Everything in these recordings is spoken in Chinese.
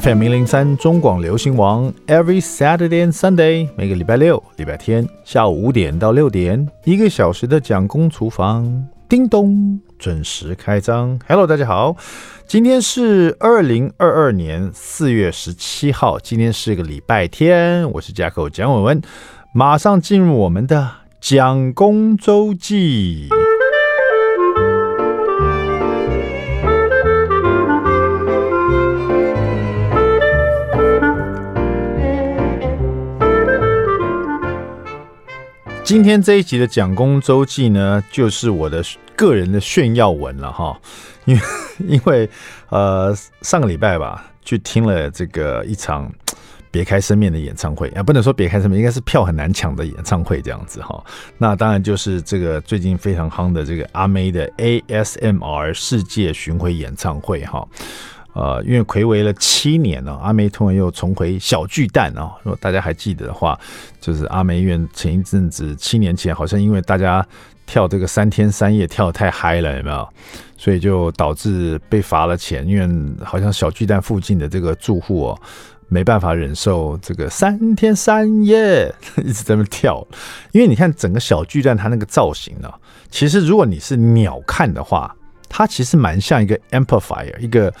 FM 零零三中广流行王，Every Saturday and Sunday，每个礼拜六、礼拜天下午五点到六点，一个小时的蒋公厨房，叮咚，准时开张。Hello，大家好，今天是二零二二年四月十七号，今天是个礼拜天，我是 Jacko 蒋伟文，马上进入我们的蒋公周记。今天这一集的蒋公周记呢，就是我的个人的炫耀文了哈，因为 因为呃上个礼拜吧，去听了这个一场别开生面的演唱会啊，不能说别开生面，应该是票很难抢的演唱会这样子哈。那当然就是这个最近非常夯的这个阿妹的 ASMR 世界巡回演唱会哈。呃，因为睽违了七年了，阿梅突然又重回小巨蛋啊！如果大家还记得的话，就是阿梅院前一阵子七年前，好像因为大家跳这个三天三夜跳得太嗨了，有没有？所以就导致被罚了钱，因为好像小巨蛋附近的这个住户哦，没办法忍受这个三天三夜 一直在那跳，因为你看整个小巨蛋它那个造型呢，其实如果你是鸟看的话，它其实蛮像一个 amplifier 一个。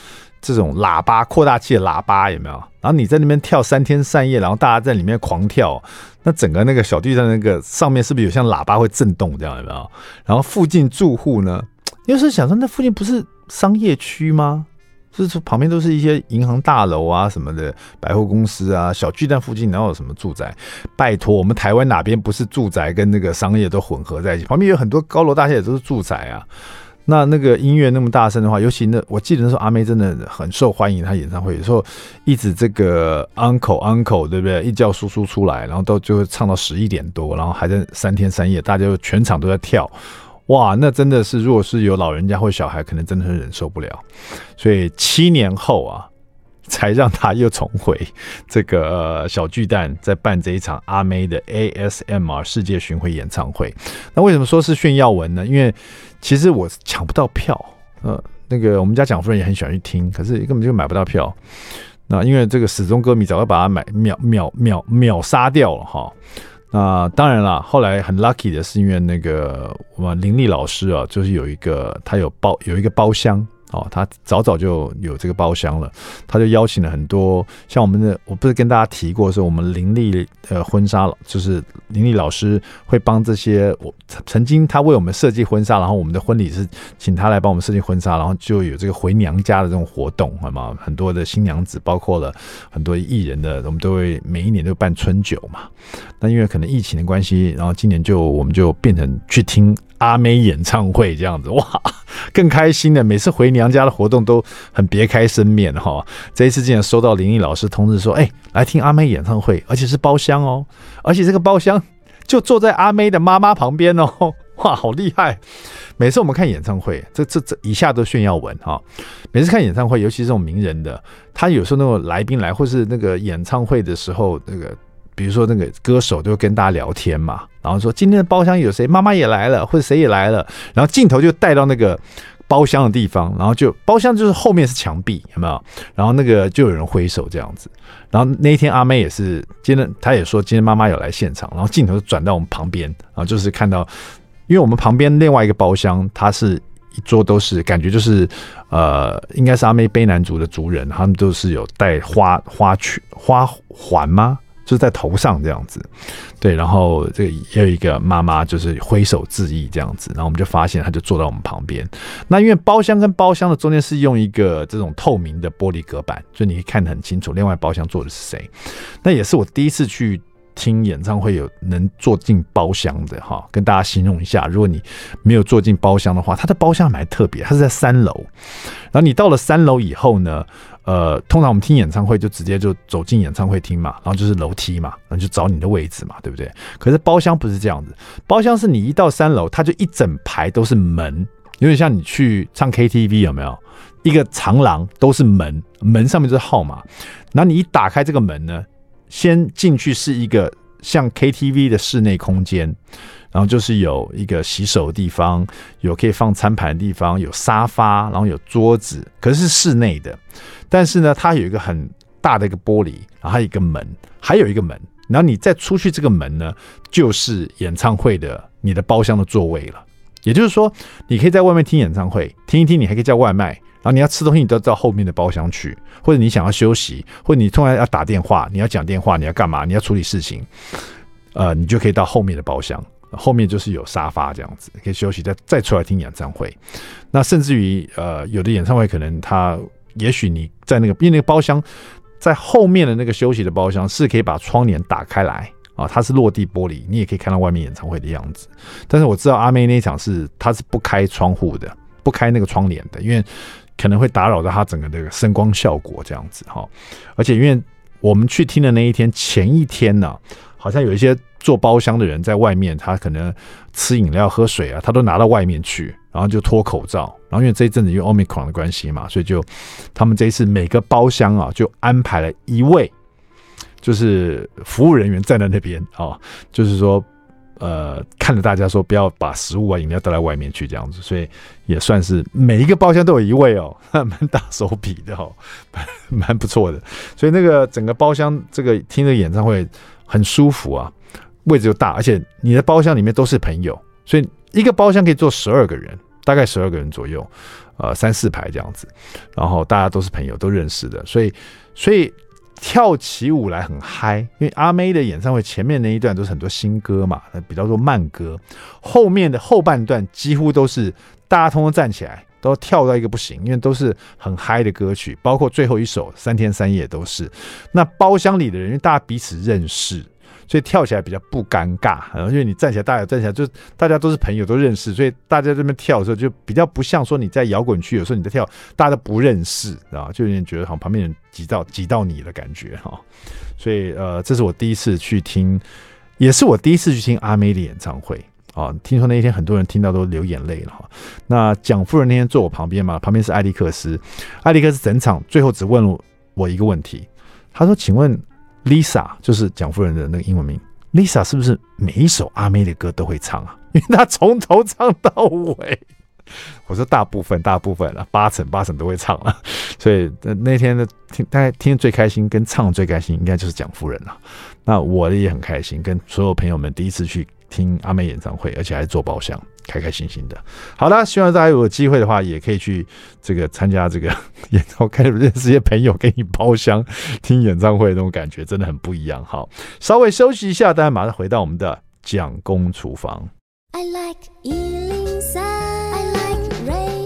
这种喇叭扩大器的喇叭有没有？然后你在那边跳三天三夜，然后大家在里面狂跳，那整个那个小巨蛋那个上面是不是有像喇叭会震动这样有没有？然后附近住户呢，又是想说那附近不是商业区吗？就是旁边都是一些银行大楼啊什么的百货公司啊，小巨蛋附近哪有什么住宅？拜托，我们台湾哪边不是住宅跟那个商业都混合在一起？旁边有很多高楼大厦也都是住宅啊。那那个音乐那么大声的话，尤其那我记得那时候阿妹真的很受欢迎，她演唱会有时候一直这个 uncle uncle 对不对？一叫叔叔出来，然后都就会唱到十一点多，然后还在三天三夜，大家就全场都在跳，哇，那真的是如果是有老人家或小孩，可能真的是忍受不了。所以七年后啊。才让他又重回 这个小巨蛋，在办这一场阿妹的 ASMR 世界巡回演唱会。那为什么说是炫耀文呢？因为其实我抢不到票，呃，那个我们家蒋夫人也很喜欢去听，可是根本就买不到票。那因为这个始终歌迷早就把它买秒秒秒秒杀掉了哈。那当然了，后来很 lucky 的是，因为那个我们林立老师啊，就是有一个他有包有一个包厢。哦，他早早就有这个包厢了，他就邀请了很多像我们的，我不是跟大家提过，说我们林立呃婚纱，就是林立老师会帮这些我曾经他为我们设计婚纱，然后我们的婚礼是请他来帮我们设计婚纱，然后就有这个回娘家的这种活动，好吗？很多的新娘子，包括了很多艺人的，我们都会每一年都办春酒嘛。那因为可能疫情的关系，然后今年就我们就变成去听阿妹演唱会这样子，哇！更开心的，每次回娘家的活动都很别开生面哈。这一次竟然收到林毅老师通知说，哎，来听阿妹演唱会，而且是包厢哦，而且这个包厢就坐在阿妹的妈妈旁边哦，哇，好厉害！每次我们看演唱会，这这这以下都炫耀文哈。每次看演唱会，尤其是这种名人的，他有时候那种来宾来，或是那个演唱会的时候，那个。比如说那个歌手就跟大家聊天嘛，然后说今天的包厢有谁，妈妈也来了，或者谁也来了，然后镜头就带到那个包厢的地方，然后就包厢就是后面是墙壁，有没有？然后那个就有人挥手这样子，然后那一天阿妹也是，今天她也说今天妈妈有来现场，然后镜头转到我们旁边，然后就是看到，因为我们旁边另外一个包厢，它是一桌都是感觉就是呃，应该是阿妹卑南族的族人，他们都是有戴花花圈花环吗？就是在头上这样子，对，然后这个也有一个妈妈就是挥手致意这样子，然后我们就发现她就坐在我们旁边。那因为包厢跟包厢的中间是用一个这种透明的玻璃隔板，所以你可以看得很清楚，另外包厢坐的是谁。那也是我第一次去听演唱会有能坐进包厢的哈，跟大家形容一下，如果你没有坐进包厢的话，它的包厢蛮特别，它是在三楼。然后你到了三楼以后呢，呃，通常我们听演唱会就直接就走进演唱会厅嘛，然后就是楼梯嘛，然后就找你的位置嘛，对不对？可是包厢不是这样子，包厢是你一到三楼，它就一整排都是门，有点像你去唱 KTV 有没有？一个长廊都是门，门上面就是号码，然后你一打开这个门呢，先进去是一个像 KTV 的室内空间。然后就是有一个洗手的地方，有可以放餐盘的地方，有沙发，然后有桌子，可是是室内的。但是呢，它有一个很大的一个玻璃，然后还有一个门，还有一个门，然后你再出去这个门呢，就是演唱会的你的包厢的座位了。也就是说，你可以在外面听演唱会，听一听，你还可以叫外卖。然后你要吃东西，你都要到后面的包厢去，或者你想要休息，或者你突然要打电话，你要讲电话，你要干嘛？你要处理事情，呃，你就可以到后面的包厢，后面就是有沙发这样子，可以休息，再再出来听演唱会。那甚至于，呃，有的演唱会可能他，也许你在那个，因为那个包厢在后面的那个休息的包厢是可以把窗帘打开来啊，它是落地玻璃，你也可以看到外面演唱会的样子。但是我知道阿妹那一场是，它是不开窗户的，不开那个窗帘的，因为。可能会打扰到他整个这个声光效果这样子哈，而且因为我们去听的那一天前一天呢，好像有一些做包厢的人在外面，他可能吃饮料、喝水啊，他都拿到外面去，然后就脱口罩。然后因为这一阵子因为 Omicron 的关系嘛，所以就他们这一次每个包厢啊就安排了一位，就是服务人员站在那边啊，就是说。呃，看着大家说不要把食物啊、饮料带到外面去这样子，所以也算是每一个包厢都有一位哦，蛮大手笔的哦，蛮 蛮不错的。所以那个整个包厢这个听着演唱会很舒服啊，位置又大，而且你的包厢里面都是朋友，所以一个包厢可以坐十二个人，大概十二个人左右，呃，三四排这样子，然后大家都是朋友，都认识的，所以所以。跳起舞来很嗨，因为阿妹的演唱会前面那一段都是很多新歌嘛，比较多慢歌，后面的后半段几乎都是大家通通站起来，都跳到一个不行，因为都是很嗨的歌曲，包括最后一首《三天三夜》都是。那包厢里的人，因为大家彼此认识。所以跳起来比较不尴尬，然后因为你站起来，大家站起来，就大家都是朋友，都认识，所以大家这边跳的时候就比较不像说你在摇滚区，有时候你在跳，大家都不认识啊，就有点觉得好像旁边人挤到挤到你的感觉哈。所以呃，这是我第一次去听，也是我第一次去听阿妹的演唱会啊。听说那一天很多人听到都流眼泪了哈。那蒋夫人那天坐我旁边嘛，旁边是艾利克斯，艾利克斯整场最后只问了我一个问题，他说：“请问。” Lisa 就是蒋夫人的那个英文名，Lisa 是不是每一首阿妹的歌都会唱啊？因为她从头唱到尾。我说大部分，大部分了，八成八成都会唱了。所以那天的听，大家听最开心跟唱最开心，应该就是蒋夫人了。那我也很开心，跟所有朋友们第一次去听阿妹演唱会，而且还是坐包厢。开开心心的，好啦，希望大家有机会的话，也可以去这个参加这个 演唱会，认识一些朋友，给你包厢听演唱会那种感觉，真的很不一样。好，稍微休息一下，大家马上回到我们的蒋公厨房。I like 103, I like radio.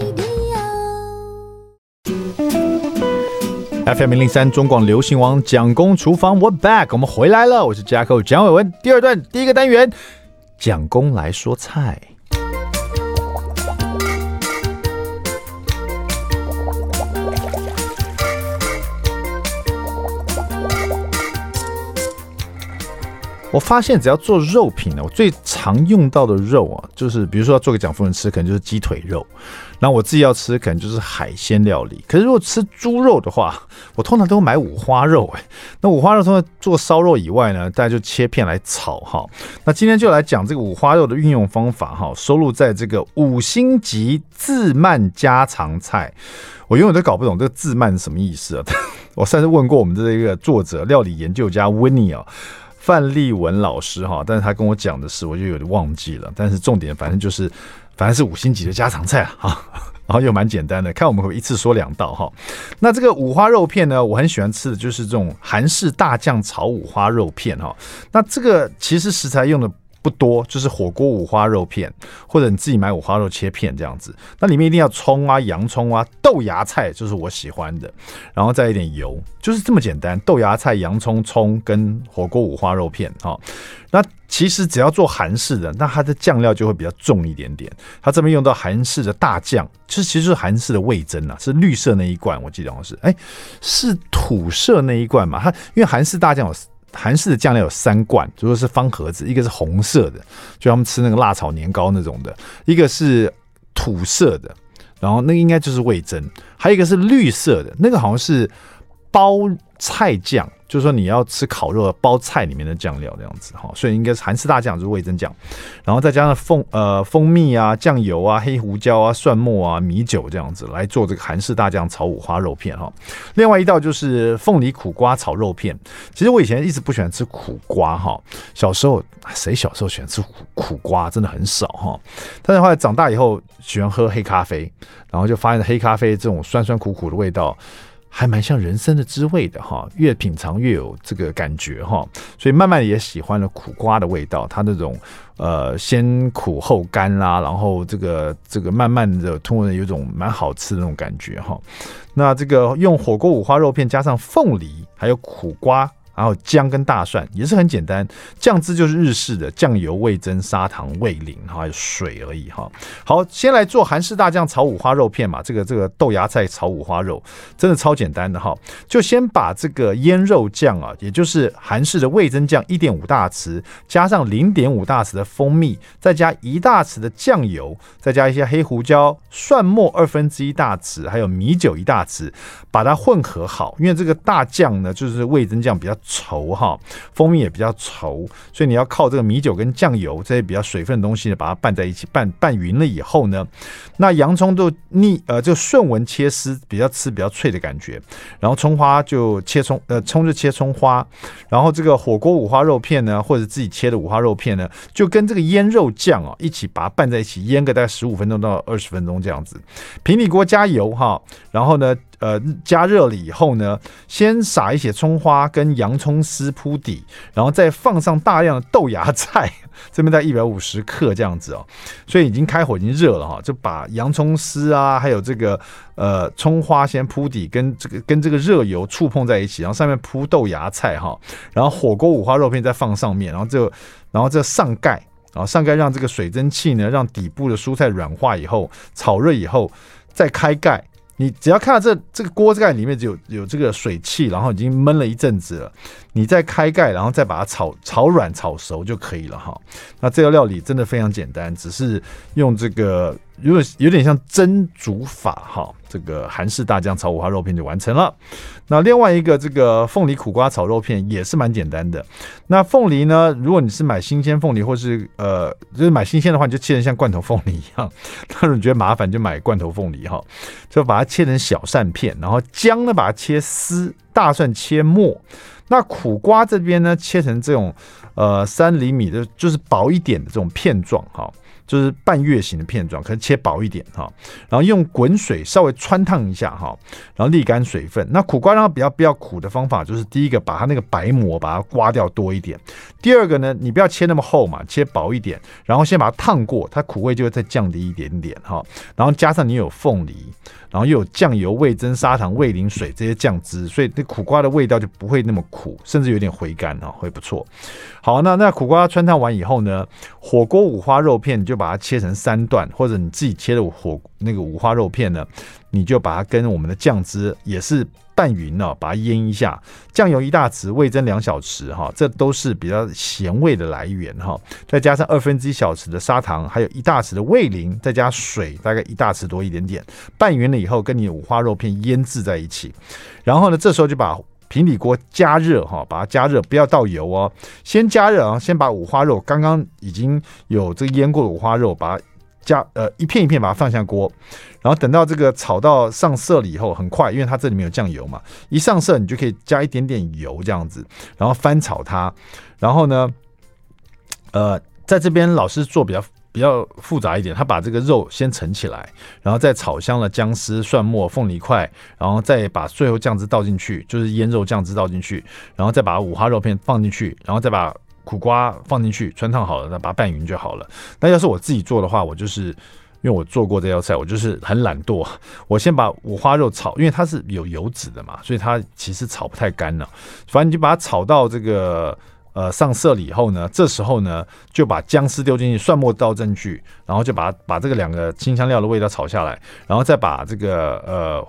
FM 零零三中广流行王蒋公厨房，What back，我们回来了，我是 Jacko 蒋伟文，第二段第一个单元，蒋公来说菜。我发现只要做肉品呢，我最常用到的肉啊，就是比如说要做给蒋夫人吃，可能就是鸡腿肉；然后我自己要吃，可能就是海鲜料理。可是如果吃猪肉的话，我通常都会买五花肉。哎，那五花肉除了做烧肉以外呢，大家就切片来炒哈。那今天就来讲这个五花肉的运用方法哈，收录在这个五星级自慢家常菜。我永远都搞不懂这个自慢是什么意思啊？我上次问过我们的这个作者、料理研究家温妮啊。范立文老师哈，但是他跟我讲的是，我就有点忘记了。但是重点，反正就是，反正是五星级的家常菜啊，然后又蛮简单的。看我们会一次说两道哈。那这个五花肉片呢，我很喜欢吃的就是这种韩式大酱炒五花肉片哈。那这个其实食材用的。不多，就是火锅五花肉片，或者你自己买五花肉切片这样子。那里面一定要葱啊、洋葱啊、豆芽菜，就是我喜欢的，然后再一点油，就是这么简单。豆芽菜、洋葱、葱跟火锅五花肉片哈。那其实只要做韩式的，那它的酱料就会比较重一点点。它这边用到韩式的大酱，就是其实是韩式的味噌啊，是绿色那一罐，我记得好像是，哎，是土色那一罐嘛。它因为韩式大酱有。韩式的酱料有三罐，如果是方盒子，一个是红色的，就他们吃那个辣炒年糕那种的；一个是土色的，然后那应该就是味增；还有一个是绿色的，那个好像是包菜酱，就是说你要吃烤肉包菜里面的酱料这样子哈，所以应该是韩式大酱，就是味增酱，然后再加上蜂呃蜂蜜啊、酱油啊、黑胡椒啊、蒜末啊、米酒这样子来做这个韩式大酱炒五花肉片哈。另外一道就是凤梨苦瓜炒肉片。其实我以前一直不喜欢吃苦瓜哈，小时候谁小时候喜欢吃苦苦瓜，真的很少哈。但是后来长大以后喜欢喝黑咖啡，然后就发现黑咖啡这种酸酸苦苦的味道。还蛮像人生的滋味的哈，越品尝越有这个感觉哈，所以慢慢也喜欢了苦瓜的味道，它那种呃先苦后甘啦，然后这个这个慢慢的突然有种蛮好吃的那种感觉哈。那这个用火锅五花肉片加上凤梨还有苦瓜。然后姜跟大蒜也是很简单，酱汁就是日式的酱油、味增、砂糖、味淋，还有水而已哈。好，先来做韩式大酱炒五花肉片嘛。这个这个豆芽菜炒五花肉真的超简单的哈，就先把这个腌肉酱啊，也就是韩式的味增酱一点五大匙，加上零点五大匙的蜂蜜，再加一大匙的酱油，再加一些黑胡椒、蒜末二分之一大匙，还有米酒一大匙，把它混合好。因为这个大酱呢，就是味增酱比较。稠哈，蜂蜜也比较稠，所以你要靠这个米酒跟酱油这些比较水分的东西呢，把它拌在一起，拌拌匀了以后呢，那洋葱都逆呃就顺纹切丝，比较吃比较脆的感觉。然后葱花就切葱呃葱就切葱花，然后这个火锅五花肉片呢，或者自己切的五花肉片呢，就跟这个腌肉酱啊一起把它拌在一起，腌个大概十五分钟到二十分钟这样子。平底锅加油哈，然后呢。呃，加热了以后呢，先撒一些葱花跟洋葱丝铺底，然后再放上大量的豆芽菜，这边在一百五十克这样子哦，所以已经开火已经热了哈，就把洋葱丝啊，还有这个呃葱花先铺底，跟这个跟这个热油触碰在一起，然后上面铺豆芽菜哈，然后火锅五花肉片再放上面，然后就然后这上盖，然后上盖让这个水蒸气呢，让底部的蔬菜软化以后，炒热以后再开盖。你只要看到这这个锅盖里面有有这个水汽，然后已经焖了一阵子了，你再开盖，然后再把它炒炒软、炒熟就可以了哈。那这道料理真的非常简单，只是用这个。如果有点像蒸煮法哈，这个韩式大酱炒五花肉片就完成了。那另外一个这个凤梨苦瓜炒肉片也是蛮简单的。那凤梨呢，如果你是买新鲜凤梨，或是呃就是买新鲜的话，你就切成像罐头凤梨一样。那如果你觉得麻烦，就买罐头凤梨哈，就把它切成小扇片，然后姜呢把它切丝，大蒜切末。那苦瓜这边呢，切成这种呃三厘米的，就是薄一点的这种片状哈。就是半月形的片状，可是切薄一点哈，然后用滚水稍微汆烫一下哈，然后沥干水分。那苦瓜让它比较比较苦的方法，就是第一个把它那个白膜把它刮掉多一点，第二个呢，你不要切那么厚嘛，切薄一点，然后先把它烫过，它苦味就会再降低一点点哈，然后加上你有凤梨。然后又有酱油、味增、砂糖、味淋水这些酱汁，所以那苦瓜的味道就不会那么苦，甚至有点回甘啊，会不错。好，那那苦瓜汆烫完以后呢，火锅五花肉片就把它切成三段，或者你自己切的火那个五花肉片呢，你就把它跟我们的酱汁也是。拌匀了，把它腌一下，酱油一大匙，味增两小匙，哈，这都是比较咸味的来源，哈。再加上二分之一小匙的砂糖，还有一大匙的味淋，再加水，大概一大匙多一点点。拌匀了以后，跟你五花肉片腌制在一起。然后呢，这时候就把平底锅加热，哈，把它加热，不要倒油哦，先加热啊，先把五花肉刚刚已经有这个腌过的五花肉，把它。加呃一片一片把它放下锅，然后等到这个炒到上色了以后，很快，因为它这里面有酱油嘛，一上色你就可以加一点点油这样子，然后翻炒它，然后呢，呃，在这边老师做比较比较复杂一点，他把这个肉先盛起来，然后再炒香了姜丝、蒜末、凤梨块，然后再把最后酱汁倒进去，就是腌肉酱汁倒进去，然后再把五花肉片放进去，然后再把。苦瓜放进去，汆烫好了，那把它拌匀就好了。那要是我自己做的话，我就是因为我做过这道菜，我就是很懒惰。我先把五花肉炒，因为它是有油脂的嘛，所以它其实炒不太干了。反正你就把它炒到这个呃上色了以后呢，这时候呢就把姜丝丢进去，蒜末倒进去，然后就把把这个两个清香料的味道炒下来，然后再把这个呃。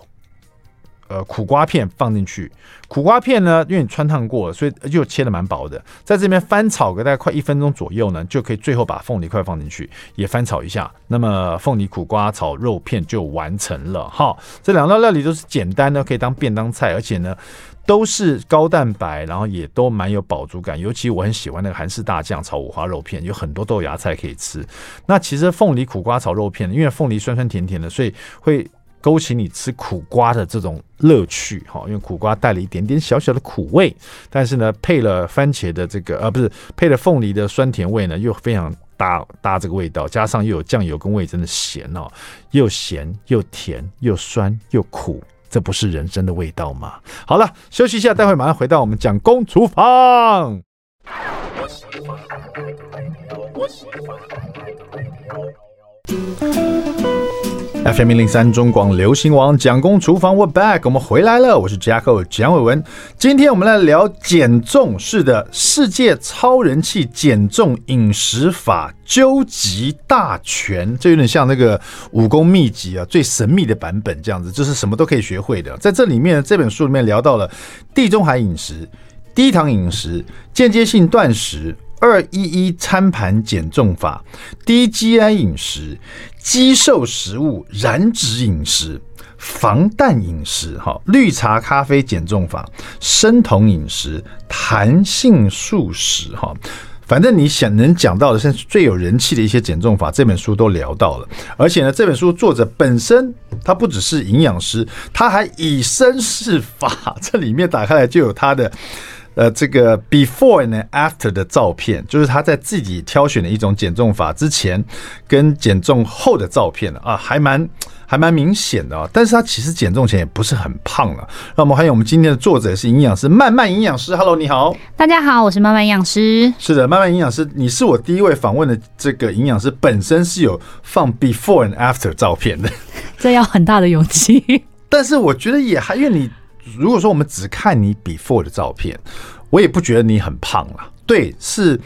呃，苦瓜片放进去，苦瓜片呢，因为你汆烫过，所以就切的蛮薄的。在这边翻炒个大概快一分钟左右呢，就可以最后把凤梨块放进去，也翻炒一下。那么凤梨苦瓜炒肉片就完成了哈。这两道料理都是简单的，可以当便当菜，而且呢。都是高蛋白，然后也都蛮有饱足感。尤其我很喜欢那个韩式大酱炒五花肉片，有很多豆芽菜可以吃。那其实凤梨苦瓜炒肉片，因为凤梨酸酸甜甜的，所以会勾起你吃苦瓜的这种乐趣哈。因为苦瓜带了一点点小小的苦味，但是呢，配了番茄的这个呃，不是配了凤梨的酸甜味呢，又非常搭搭这个味道，加上又有酱油跟味真的咸哦，又咸又甜又酸又苦。这不是人生的味道吗？好了，休息一下，待会马上回到我们蒋公厨房。FM 零三中广流行王蒋公厨房，We're back，我们回来了，我是 Jacko 蒋伟文。今天我们来聊减重，是的，世界超人气减重饮食法究极大全，这有点像那个武功秘籍啊，最神秘的版本这样子，就是什么都可以学会的。在这里面，这本书里面聊到了地中海饮食、低糖饮食、间接性断食。二一一餐盘减重法、低 GI 饮食、肌瘦食物、燃脂饮食、防弹饮食、哈绿茶咖啡减重法、生酮饮食、弹性素食、哈，反正你想能讲到的，甚至最有人气的一些减重法，这本书都聊到了。而且呢，这本书作者本身他不只是营养师，他还以身试法，这里面打开来就有他的。呃，这个 before and after 的照片，就是他在自己挑选的一种减重法之前跟减重后的照片啊，还蛮还蛮明显的啊。但是他其实减重前也不是很胖了。那我们欢迎我们今天的作者是营养师曼曼营养师，Hello，你好，大家好，我是曼曼营养师。是的，曼曼营养师，你是我第一位访问的这个营养师，本身是有放 before and after 照片的，这要很大的勇气。但是我觉得也还，因为你。如果说我们只看你 before 的照片，我也不觉得你很胖了。对，是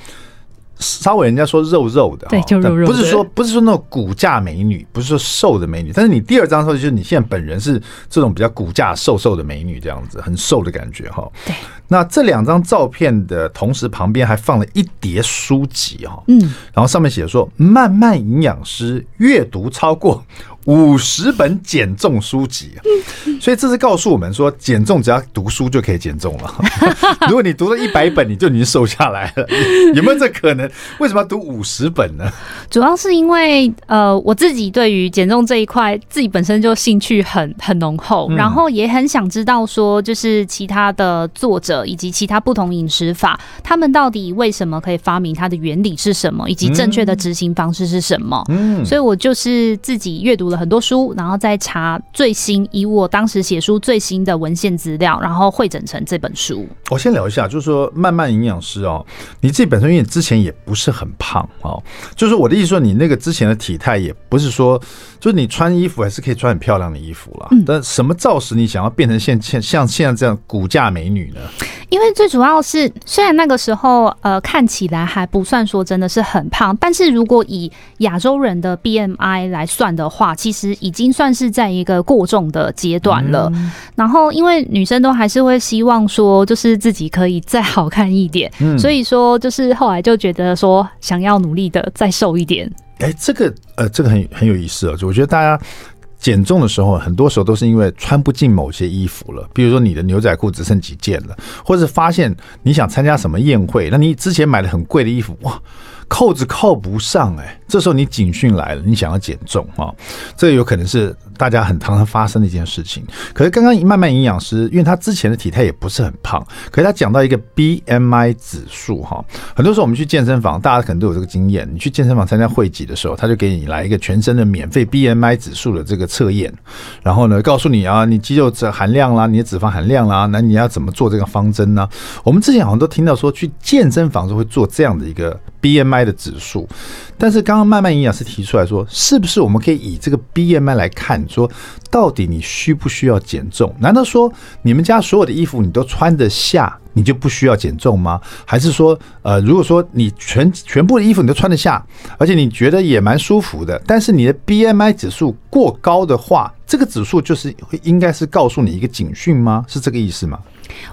稍微人家说肉肉的，对，就肉肉。不是说不是说那种骨架美女，不是说瘦的美女。但是你第二张照片就是你现在本人是这种比较骨架瘦瘦的美女，这样子很瘦的感觉哈。对。那这两张照片的同时，旁边还放了一叠书籍哈。嗯。然后上面写说，慢慢营养师阅读超过。五十本减重书籍，所以这是告诉我们说，减重只要读书就可以减重了。如果你读了一百本，你就已经瘦下来了，有没有这可能？为什么要读五十本呢？主要是因为呃，我自己对于减重这一块，自己本身就兴趣很很浓厚，然后也很想知道说，就是其他的作者以及其他不同饮食法，他们到底为什么可以发明它的原理是什么，以及正确的执行方式是什么？嗯，所以我就是自己阅读了很多书，然后再查最新，以我当时写书最新的文献资料，然后汇整成这本书。我先聊一下，就是说，慢慢营养师哦，你自己本身因为之前也不是很胖哦，就是我的意思说，你那个之前的体态也不是说，就是你穿衣服还是可以穿很漂亮的衣服啦。但什么造使你想要变成现现像现在这样骨架美女呢？因为最主要是，虽然那个时候呃看起来还不算说真的是很胖，但是如果以亚洲人的 BMI 来算的话，其实已经算是在一个过重的阶段了。嗯、然后，因为女生都还是会希望说，就是自己可以再好看一点，嗯、所以说就是后来就觉得说，想要努力的再瘦一点。哎，这个呃，这个很很有意思啊，就我觉得大家。减重的时候，很多时候都是因为穿不进某些衣服了，比如说你的牛仔裤只剩几件了，或者发现你想参加什么宴会，那你之前买的很贵的衣服，哇。扣子扣不上哎，这时候你警讯来了，你想要减重啊，这有可能是大家很常常发生的一件事情。可是刚刚慢慢营养师，因为他之前的体态也不是很胖，可是他讲到一个 BMI 指数哈，很多时候我们去健身房，大家可能都有这个经验，你去健身房参加会籍的时候，他就给你来一个全身的免费 BMI 指数的这个测验，然后呢，告诉你啊，你肌肉的含量啦，你的脂肪含量啦，那你要怎么做这个方针呢？我们之前好像都听到说，去健身房是会做这样的一个 BMI。的指数，但是刚刚慢慢营养师提出来说，是不是我们可以以这个 BMI 来看，说到底你需不需要减重？难道说你们家所有的衣服你都穿得下，你就不需要减重吗？还是说，呃，如果说你全全部的衣服你都穿得下，而且你觉得也蛮舒服的，但是你的 BMI 指数过高的话，这个指数就是会应该是告诉你一个警讯吗？是这个意思吗？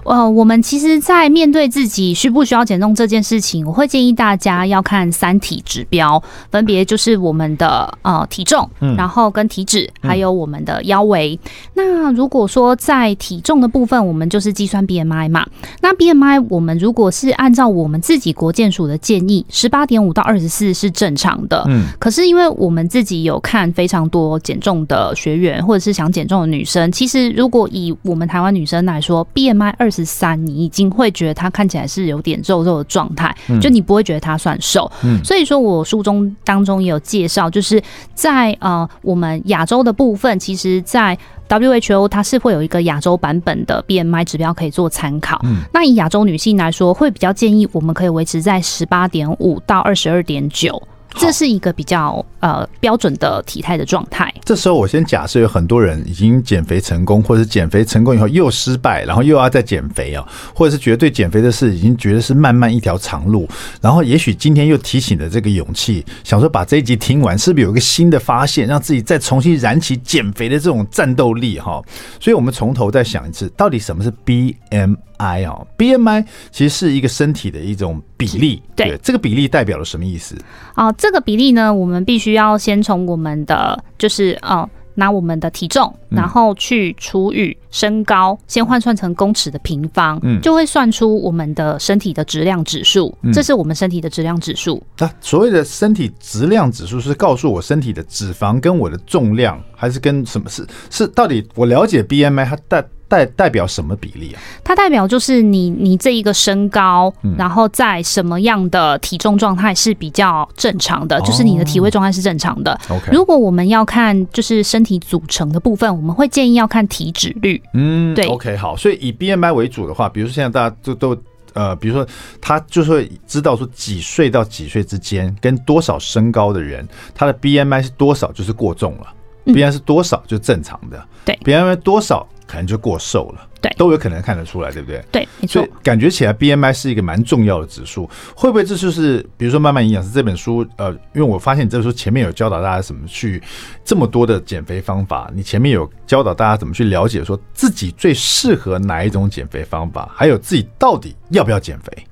呃，我们其实，在面对自己需不需要减重这件事情，我会建议大家要看三体指标，分别就是我们的呃体重，然后跟体脂，还有我们的腰围。那如果说在体重的部分，我们就是计算 BMI 嘛。那 BMI 我们如果是按照我们自己国健署的建议，十八点五到二十四是正常的。嗯。可是因为我们自己有看非常多减重的学员，或者是想减重的女生，其实如果以我们台湾女生来说，BMI 二十三，你已经会觉得它看起来是有点肉肉的状态，就你不会觉得它算瘦。嗯，所以说我书中当中也有介绍，就是在呃我们亚洲的部分，其实，在 WHO 它是会有一个亚洲版本的 BMI 指标可以做参考。嗯，那以亚洲女性来说，会比较建议我们可以维持在十八点五到二十二点九。这是一个比较呃标准的体态的状态。这时候我先假设有很多人已经减肥成功，或者是减肥成功以后又失败，然后又要再减肥啊，或者是觉得对减肥的事已经觉得是漫漫一条长路，然后也许今天又提醒了这个勇气，想说把这一集听完，是不是有一个新的发现，让自己再重新燃起减肥的这种战斗力哈？所以我们从头再想一次，到底什么是 BMI？I 哦，BMI 其实是一个身体的一种比例，对，对这个比例代表了什么意思？哦，这个比例呢，我们必须要先从我们的就是呃，拿我们的体重，然后去除以身高，先换算成公尺的平方，嗯，就会算出我们的身体的质量指数，这是我们身体的质量指数。那所谓的身体质量指数是告诉我身体的脂肪跟我的重量，还是跟什么是是到底我了解 BMI 它带。代代表什么比例啊？它代表就是你你这一个身高，然后在什么样的体重状态是比较正常的，就是你的体位状态是正常的。OK，如果我们要看就是身体组成的部分，我们会建议要看体脂率。嗯，对。OK，好，所以以 BMI 为主的话，比如说现在大家都都呃，比如说他就是会知道说几岁到几岁之间跟多少身高的人，他的 BMI 是多少就是过重了，BMI 是多少就正常的。对，BMI 多少？可能就过瘦了，对，都有可能看得出来，对不对？对，没错。感觉起来，BMI 是一个蛮重要的指数。会不会这就是，比如说《慢慢营养师》这本书？呃，因为我发现你这本书前面有教导大家怎么去这么多的减肥方法，你前面有教导大家怎么去了解，说自己最适合哪一种减肥方法，还有自己到底要不要减肥？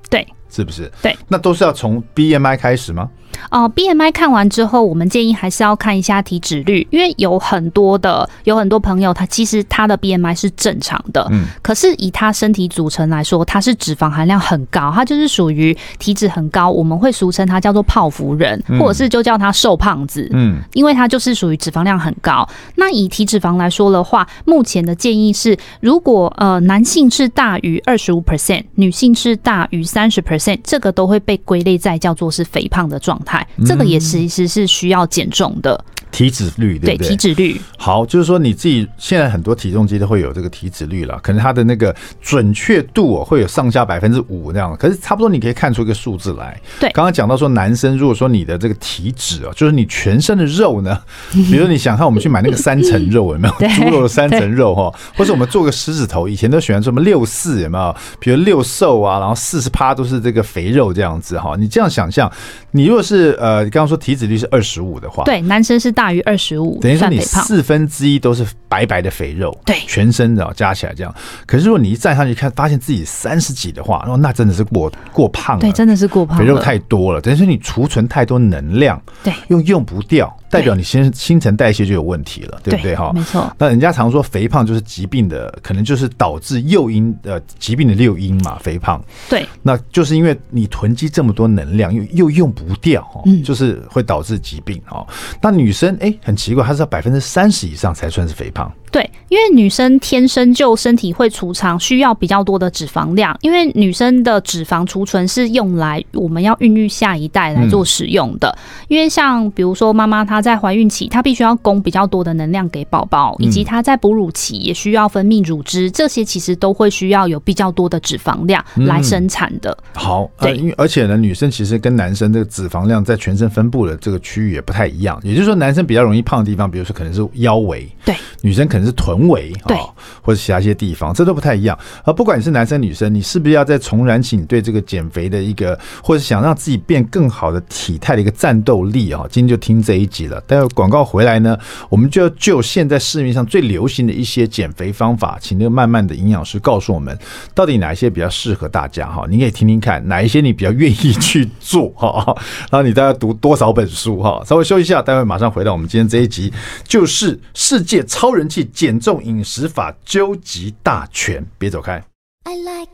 对，是不是？对，那都是要从 BMI 开始吗？哦，BMI 看完之后，我们建议还是要看一下体脂率，因为有很多的有很多朋友，他其实他的 BMI 是正常的，嗯，可是以他身体组成来说，他是脂肪含量很高，他就是属于体脂很高，我们会俗称他叫做泡芙人，或者是就叫他瘦胖子，嗯，因为他就是属于脂肪量很高。那以体脂肪来说的话，目前的建议是，如果呃男性是大于二十五 percent，女性是大于三十 percent，这个都会被归类在叫做是肥胖的状态。这个也其实是需要减重的。体脂率对不对？对，体脂率好，就是说你自己现在很多体重机都会有这个体脂率了，可能它的那个准确度哦会有上下百分之五那样，可是差不多你可以看出一个数字来。对，刚刚讲到说男生如果说你的这个体脂啊，就是你全身的肉呢，比如你想看我们去买那个三层肉有没有？猪肉的三层肉哈，或者我们做个狮子头，以前都喜欢什么六四有没有？比如六瘦啊，然后四十趴都是这个肥肉这样子哈。你这样想象，你如果是呃，刚刚说体脂率是二十五的话，对，男生是。大于二十五，等于说你四分之一都是白白的肥肉，对，全身的加起来这样。可是如果你一站上去看，发现自己三十几的话，哦，那真的是过过胖了，对，真的是过胖，肥肉太多了，等于说你储存太多能量，对，又用不掉。代表你新新陈代谢就有问题了，对不对哈？没错。那人家常说肥胖就是疾病的，可能就是导致诱因呃疾病的诱因嘛，肥胖。对，那就是因为你囤积这么多能量，又又用不掉，嗯，就是会导致疾病哈。那女生哎，很奇怪，他是要百分之三十以上才算是肥胖。对，因为女生天生就身体会储藏需要比较多的脂肪量，因为女生的脂肪储存是用来我们要孕育下一代来做使用的。因为像比如说妈妈她在怀孕期，她必须要供比较多的能量给宝宝，以及她在哺乳期也需要分泌乳汁，这些其实都会需要有比较多的脂肪量来生产的。好，对，因为而且呢，女生其实跟男生这个脂肪量在全身分布的这个区域也不太一样，也就是说，男生比较容易胖的地方，比如说可能是腰围，对，女生可能。是臀围，哦，或者其他一些地方，这都不太一样。而不管你是男生女生，你是不是要再重燃起你对这个减肥的一个，或者想让自己变更好的体态的一个战斗力啊？今天就听这一集了。待会广告回来呢，我们就要就现在市面上最流行的一些减肥方法，请那个慢慢的营养师告诉我们，到底哪一些比较适合大家哈？你可以听听看，哪一些你比较愿意去做哈？然后你大概读多少本书哈？稍微休息一下，待会马上回到我们今天这一集，就是世界超人气减重饮食法究极大全，别走开。I like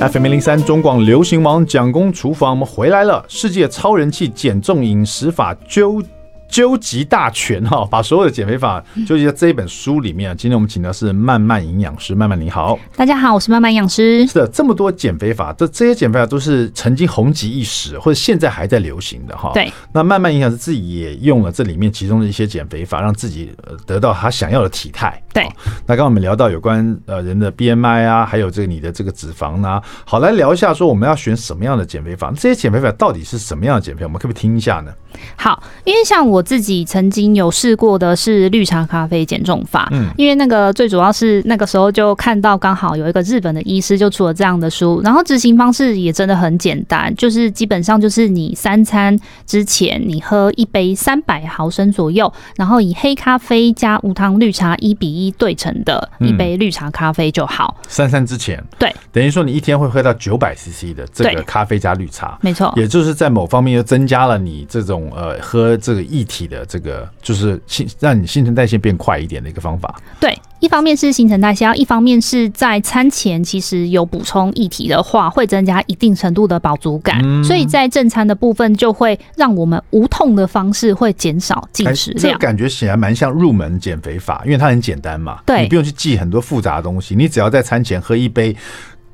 FM 零零三中广流行王蒋公厨房，我们回来了。世界超人气减重饮食法究究极大全 哈，把所有的减肥法纠集在这一本书里面。今天我们请的是慢慢营养师，慢慢你好，大家好，我是慢慢营养师。是的，这么多减肥法，这这些减肥法都是曾经红极一时，或者现在还在流行的哈。对，那慢慢营养师自己也用了这里面其中的一些减肥法，让自己得到他想要的体态。对，那刚刚我们聊到有关呃人的 BMI 啊，还有这个你的这个脂肪呢，好，来聊一下说我们要选什么样的减肥法？这些减肥法到底是什么样的减肥？我们可不可以听一下呢？好，因为像我自己曾经有试过的是绿茶咖啡减重法，嗯，因为那个最主要是那个时候就看到刚好有一个日本的医师就出了这样的书，然后执行方式也真的很简单，就是基本上就是你三餐之前你喝一杯三百毫升左右，然后以黑咖啡加无糖绿茶一比一对成的一杯绿茶咖啡就好。嗯、三餐之前，对，等于说你一天会喝到九百 CC 的这个咖啡加绿茶，没错，也就是在某方面又增加了你这种。呃，喝这个液体的这个，就是新让你新陈代谢变快一点的一个方法。对，一方面是新陈代谢，一方面是在餐前其实有补充液体的话，会增加一定程度的饱足感。嗯，所以在正餐的部分，就会让我们无痛的方式会减少进食量。这个感觉显然蛮像入门减肥法，因为它很简单嘛。对，你不用去记很多复杂的东西，你只要在餐前喝一杯。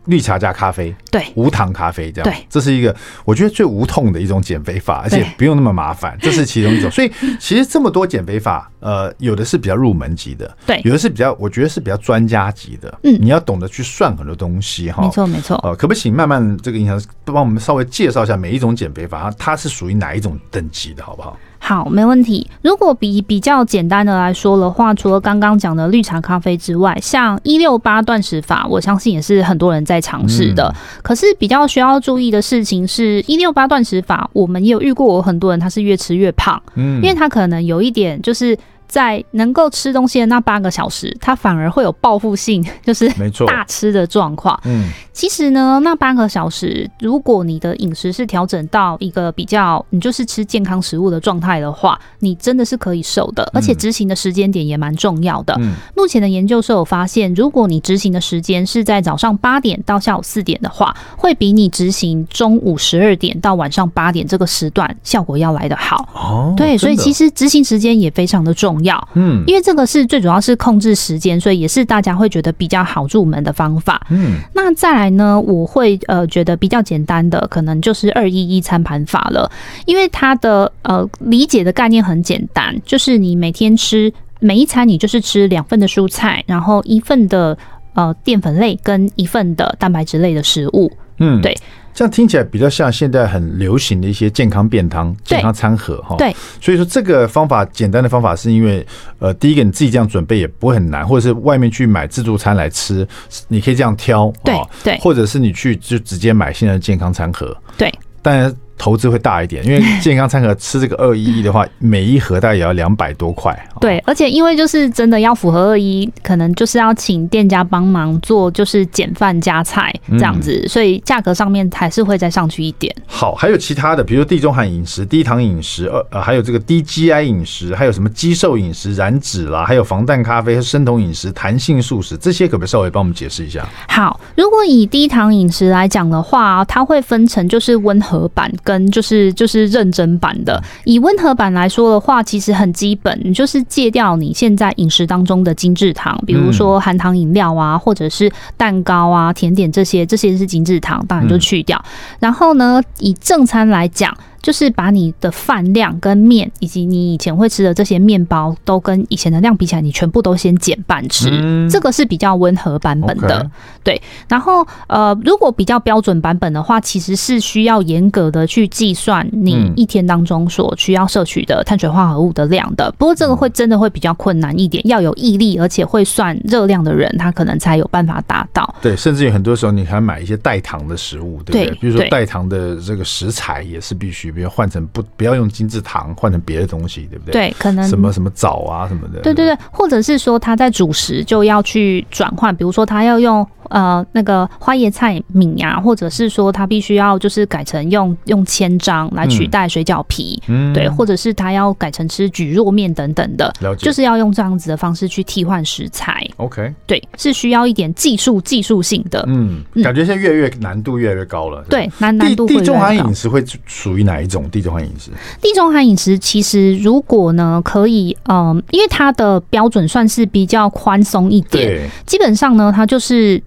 绿茶加咖啡，对，无糖咖啡这样，对，这是一个我觉得最无痛的一种减肥法，而且不用那么麻烦，这是其中一种。所以其实这么多减肥法，呃，有的是比较入门级的，对，有的是比较，我觉得是比较专家级的，嗯，你要懂得去算很多东西哈，没错没错。呃，可不可以请慢慢这个营养师帮我们稍微介绍一下每一种减肥法，它是属于哪一种等级的，好不好？好，没问题。如果比比较简单的来说的话，除了刚刚讲的绿茶咖啡之外，像一六八断食法，我相信也是很多人在尝试的。嗯、可是比较需要注意的事情是，一六八断食法，我们也有遇过，我很多人他是越吃越胖，嗯，因为他可能有一点就是。在能够吃东西的那八个小时，它反而会有报复性，就是大吃的状况。嗯，其实呢，那八个小时，如果你的饮食是调整到一个比较，你就是吃健康食物的状态的话，你真的是可以瘦的。而且执行的时间点也蛮重要的。嗯，目前的研究是有发现，如果你执行的时间是在早上八点到下午四点的话，会比你执行中午十二点到晚上八点这个时段效果要来得好。哦，对，所以其实执行时间也非常的重要。要，嗯，因为这个是最主要是控制时间，所以也是大家会觉得比较好入门的方法。嗯，那再来呢，我会呃觉得比较简单的，可能就是二一一餐盘法了，因为它的呃理解的概念很简单，就是你每天吃每一餐，你就是吃两份的蔬菜，然后一份的呃淀粉类跟一份的蛋白质类的食物。嗯，对。这样听起来比较像现在很流行的一些健康便当、健康餐盒哈。对，所以说这个方法简单的方法是因为，呃，第一个你自己这样准备也不会很难，或者是外面去买自助餐来吃，你可以这样挑，对对，或者是你去就直接买现在的健康餐盒，对，但。投资会大一点，因为 健康餐盒吃这个二一一的话，每一盒大概也要两百多块。对，而且因为就是真的要符合二一，可能就是要请店家帮忙做，就是减饭加菜这样子，所以价格上面还是会再上去一点。好，还有其他的，比如说地中海饮食、低糖饮食，呃，还有这个低 GI 饮食，还有什么肌瘦饮食、燃脂啦，还有防弹咖啡、生酮饮食、弹性素食，这些可不可以稍微帮我们解释一下？好，如果以低糖饮食来讲的话，它会分成就是温和版。跟就是就是认真版的，以温和版来说的话，其实很基本，你就是戒掉你现在饮食当中的精制糖，比如说含糖饮料啊，或者是蛋糕啊、甜点这些，这些是精制糖，当然就去掉。然后呢，以正餐来讲。就是把你的饭量跟面，以及你以前会吃的这些面包，都跟以前的量比起来，你全部都先减半吃。嗯、这个是比较温和版本的。Okay. 对，然后呃，如果比较标准版本的话，其实是需要严格的去计算你一天当中所需要摄取的碳水化合物的量的。不过这个会真的会比较困难一点，要有毅力，而且会算热量的人，他可能才有办法达到。对，甚至于很多时候你还买一些代糖的食物，对不对？比如说代糖的这个食材也是必须，比如换成不不要用精制糖，换成别的东西，对不对？对，可能什么什么枣啊什么的。对对对，或者是说他在主食就要去转换，比如说他要用。呃，那个花椰菜米呀、啊，或者是说它必须要就是改成用用千张来取代水饺皮，嗯，对，或者是它要改成吃蒟蒻面等等的，就是要用这样子的方式去替换食材。OK，对，是需要一点技术技术性的。嗯，感觉现在越来越难度越来越高了。对，难难度会越来越高。地中海饮食会属于哪一种？地中海饮食？地中海饮食其实如果呢可以，嗯、呃，因为它的标准算是比较宽松一点，基本上呢，它就是。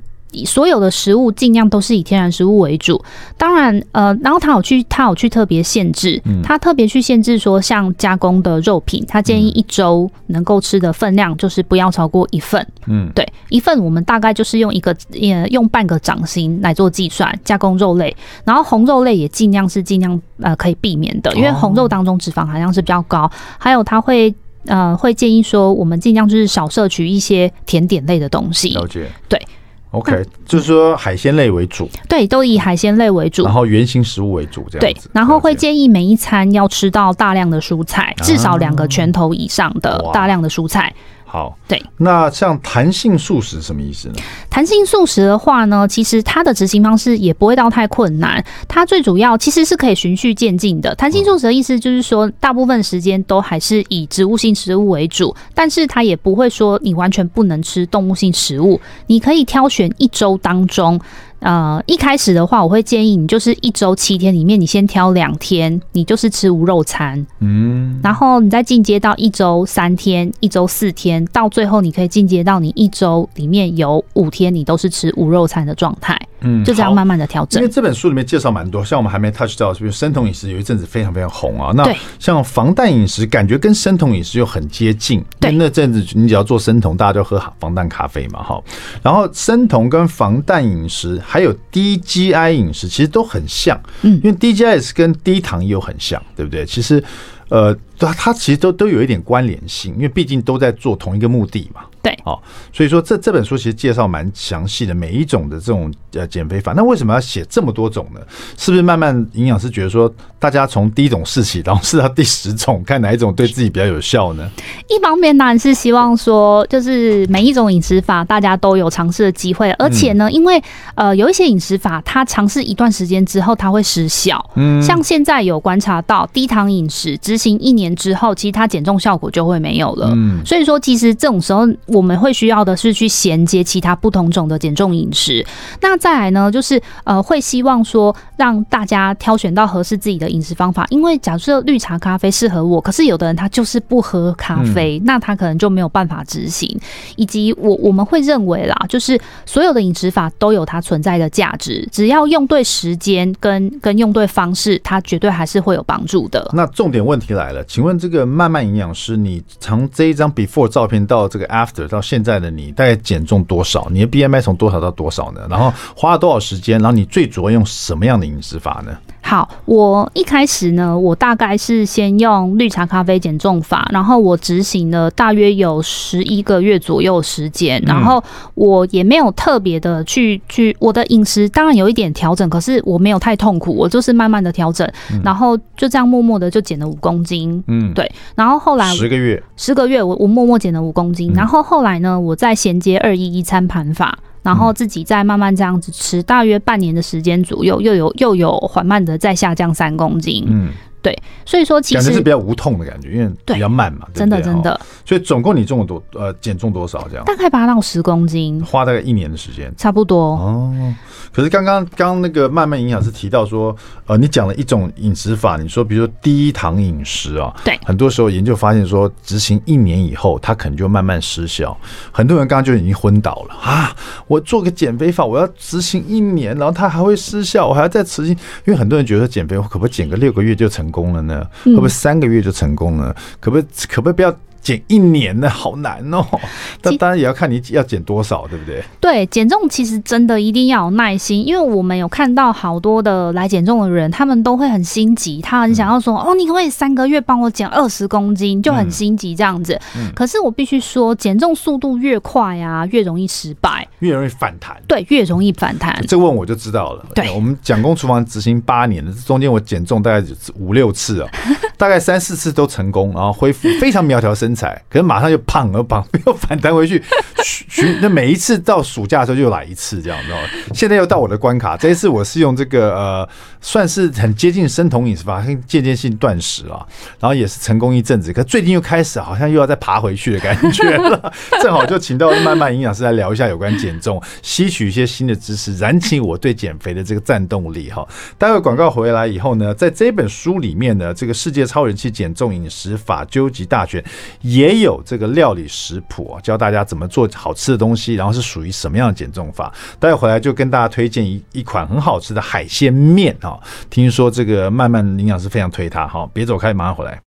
所有的食物尽量都是以天然食物为主，当然，呃，然后他有去，他有去特别限制，他特别去限制说，像加工的肉品，他建议一周能够吃的分量就是不要超过一份，嗯，对，一份我们大概就是用一个，呃，用半个掌心来做计算，加工肉类，然后红肉类也尽量是尽量呃可以避免的，因为红肉当中脂肪含量是比较高，还有他会呃会建议说，我们尽量就是少摄取一些甜点类的东西，了解，对。OK，就是说海鲜类为主，对，都以海鲜类为主，然后原型食物为主，这样子。对，然后会建议每一餐要吃到大量的蔬菜，至少两个拳头以上的大量的蔬菜。好，对，那像弹性素食什么意思呢？弹性素食的话呢，其实它的执行方式也不会到太困难。它最主要其实是可以循序渐进的。弹性素食的意思就是说，大部分时间都还是以植物性食物为主，但是它也不会说你完全不能吃动物性食物。你可以挑选一周当中。呃，一开始的话，我会建议你就是一周七天里面，你先挑两天，你就是吃无肉餐，嗯，然后你再进阶到一周三天、一周四天，到最后你可以进阶到你一周里面有五天你都是吃无肉餐的状态，嗯，就这样慢慢的调整。因为这本书里面介绍蛮多，像我们还没 touch 到，比如生酮饮食有一阵子非常非常红啊。那像防弹饮食，感觉跟生酮饮食又很接近。对，那阵子你只要做生酮，大家就喝防弹咖啡嘛，哈。然后生酮跟防弹饮食。还有低 GI 饮食其实都很像，嗯，因为低 GI 是跟低糖又很像，对不对？其实，呃，它它其实都都有一点关联性，因为毕竟都在做同一个目的嘛。对，哦，所以说这这本书其实介绍蛮详细的，每一种的这种呃减肥法。那为什么要写这么多种呢？是不是慢慢营养师觉得说，大家从第一种试起，然后试到第十种，看哪一种对自己比较有效呢？一方面当然是希望说，就是每一种饮食法大家都有尝试的机会，而且呢，因为呃有一些饮食法它尝试一段时间之后它会失效，嗯，像现在有观察到低糖饮食执行一年之后，其实它减重效果就会没有了，嗯，所以说其实这种时候。我们会需要的是去衔接其他不同种的减重饮食。那再来呢，就是呃，会希望说让大家挑选到合适自己的饮食方法。因为假设绿茶咖啡适合我，可是有的人他就是不喝咖啡，那他可能就没有办法执行。以及我我们会认为啦，就是所有的饮食法都有它存在的价值，只要用对时间跟跟用对方式，它绝对还是会有帮助的。那重点问题来了，请问这个慢慢营养师，你从这一张 before 照片到这个 after。到现在的你大概减重多少？你的 BMI 从多少到多少呢？然后花了多少时间？然后你最主要用什么样的饮食法呢？好，我一开始呢，我大概是先用绿茶咖啡减重法，然后我执行了大约有十一个月左右时间，然后我也没有特别的去去我的饮食，当然有一点调整，可是我没有太痛苦，我就是慢慢的调整，然后就这样默默的就减了五公斤，嗯，对，然后后来十个月，十个月我我默默减了五公斤，然后后来呢，我再衔接二一一餐盘法。然后自己再慢慢这样子吃，大约半年的时间左右，又有又有缓慢的再下降三公斤。嗯。对，所以说其实感觉是比较无痛的感觉，因为比较慢嘛，对对真的真的。所以总共你重了多呃减重多少这样？大概八到十公斤，花大概一年的时间，差不多哦。可是刚刚刚那个慢慢影响是提到说，呃，你讲了一种饮食法，你说比如说低糖饮食啊，对，很多时候研究发现说，执行一年以后，它可能就慢慢失效。很多人刚刚就已经昏倒了啊！我做个减肥法，我要执行一年，然后它还会失效，我还要再执行，因为很多人觉得减肥我可不可以减个六个月就成成功了呢？会不会三个月就成功了？可不可以？可不可以不要？减一年呢，好难哦。但当然也要看你要减多少，对不对？对，减重其实真的一定要有耐心，因为我们有看到好多的来减重的人，他们都会很心急，他很想要说：“嗯、哦，你可不可以三个月帮我减二十公斤？”就很心急这样子。嗯、可是我必须说，减重速度越快啊，越容易失败，越容易反弹。对，越容易反弹。这问我就知道了。对，我们蒋公厨房执行八年了，中间我减重大概五六次啊，大概三四次都成功，然后恢复非常苗条身材。可是马上就胖了，胖又反弹回去，循那每一次到暑假的时候就来一次，这样知道吗？现在又到我的关卡，这一次我是用这个呃，算是很接近生酮饮食法，间接性断食啊，然后也是成功一阵子，可最近又开始好像又要再爬回去的感觉了。正好就请到慢慢营养师来聊一下有关减重，吸取一些新的知识，燃起我对减肥的这个战斗力哈。待会广告回来以后呢，在这本书里面呢，这个世界超人气减重饮食法究极大全也有。这个料理食谱啊，教大家怎么做好吃的东西，然后是属于什么样的减重法。待会回来就跟大家推荐一一款很好吃的海鲜面啊，听说这个慢慢营养师非常推它哈，别走开，马上回来。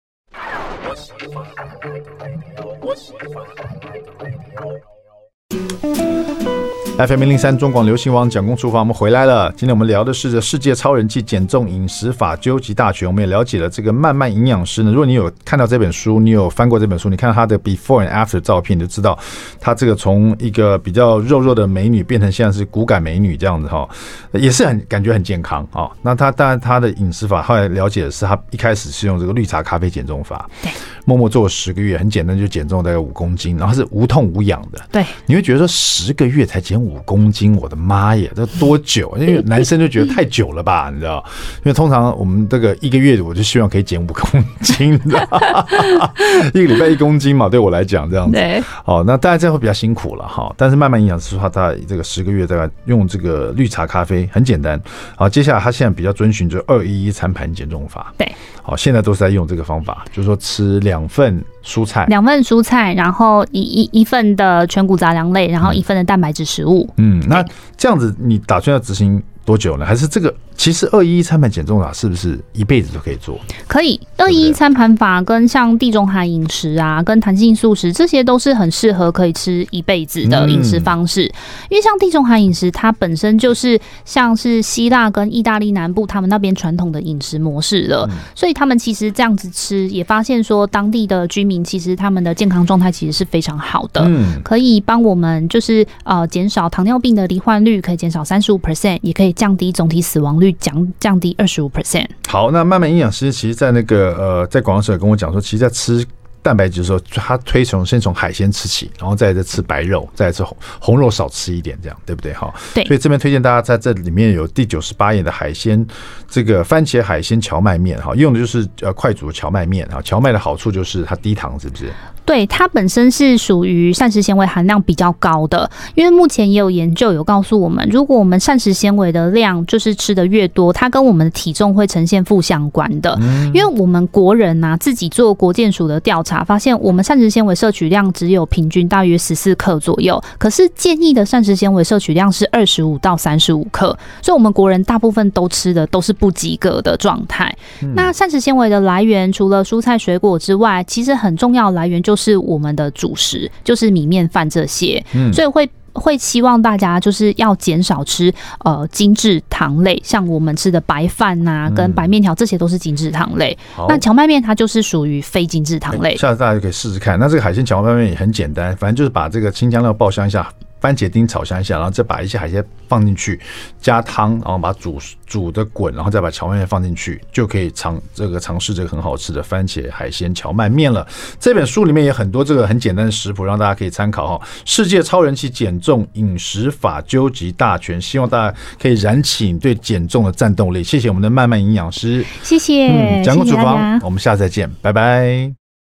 FM 零零三中广流行网蒋公厨房，我们回来了。今天我们聊的是世界超人气减重饮食法究极大全。我们也了解了这个慢慢营养师呢。如果你有看到这本书，你有翻过这本书，你看到他的 before and after 照片，你就知道他这个从一个比较肉肉的美女变成现在是骨感美女这样子哈，也是很感觉很健康啊。那他当然他的饮食法后来了解的是，他一开始是用这个绿茶咖啡减重法，对，默默做了十个月，很简单就减重大概五公斤，然后是无痛无痒的。对，你会觉得说十个月才减五。公斤，我的妈耶，这多久？因为 男生就觉得太久了吧，你知道？因为通常我们这个一个月，我就希望可以减五公斤，一个礼拜一公斤嘛，对我来讲这样子。好，那大家这样会比较辛苦了哈。但是慢慢营养师说，他这个十个月大概用这个绿茶咖啡很简单。好，接下来他现在比较遵循就二一一餐盘减重法。对，好，现在都是在用这个方法，就是说吃两份蔬菜，两份蔬菜，然后一一一份的全谷杂粮类，然后一份的蛋白质食物。嗯，那这样子你打算要执行多久呢？还是这个？其实二一一餐盘减重法是不是一辈子都可以做？可以，二一一餐盘法跟像地中海饮食啊，跟弹性素食，这些都是很适合可以吃一辈子的饮食方式。嗯、因为像地中海饮食，它本身就是像是希腊跟意大利南部他们那边传统的饮食模式了，嗯、所以他们其实这样子吃，也发现说当地的居民其实他们的健康状态其实是非常好的，嗯，可以帮我们就是呃减少糖尿病的罹患率，可以减少三十五 percent，也可以降低总体死亡率。降降低二十五 percent。好，那慢慢营养师其实，在那个呃，在广告时候跟我讲说，其实，在吃蛋白质的时候，他推崇先从海鲜吃起，然后再再吃白肉，再吃红红肉少吃一点，这样对不对？哈，对。所以这边推荐大家在这里面有第九十八页的海鲜，这个番茄海鲜荞麦面，哈，用的就是呃快煮荞麦面啊。荞麦的好处就是它低糖，是不是？对，它本身是属于膳食纤维含量比较高的，因为目前也有研究有告诉我们，如果我们膳食纤维的量就是吃的越多，它跟我们的体重会呈现负相关的。因为我们国人呐、啊、自己做国健署的调查，发现我们膳食纤维摄取量只有平均大约十四克左右，可是建议的膳食纤维摄取量是二十五到三十五克，所以我们国人大部分都吃的都是不及格的状态。那膳食纤维的来源除了蔬菜水果之外，其实很重要的来源就是我们的主食，就是米面饭这些，嗯所以会会希望大家就是要减少吃呃精致糖类，像我们吃的白饭呐、啊，跟白面条，这些都是精致糖类。那荞麦面它就是属于非精致糖类。下次大家就可以试试看。那这个海鲜荞麦面也很简单，反正就是把这个青酱料爆香一下。番茄丁炒香一下，然后再把一些海鲜放进去，加汤，然后把它煮煮的滚，然后再把荞麦面放进去，就可以尝这个尝试这个很好吃的番茄海鲜荞麦面了。这本书里面有很多这个很简单的食谱，让大家可以参考哈。世界超人气减重饮食法究极大全，希望大家可以燃起你对减重的战斗力。谢谢我们的慢慢营养师，谢谢。蒋公厨房，我们下次再见，拜拜。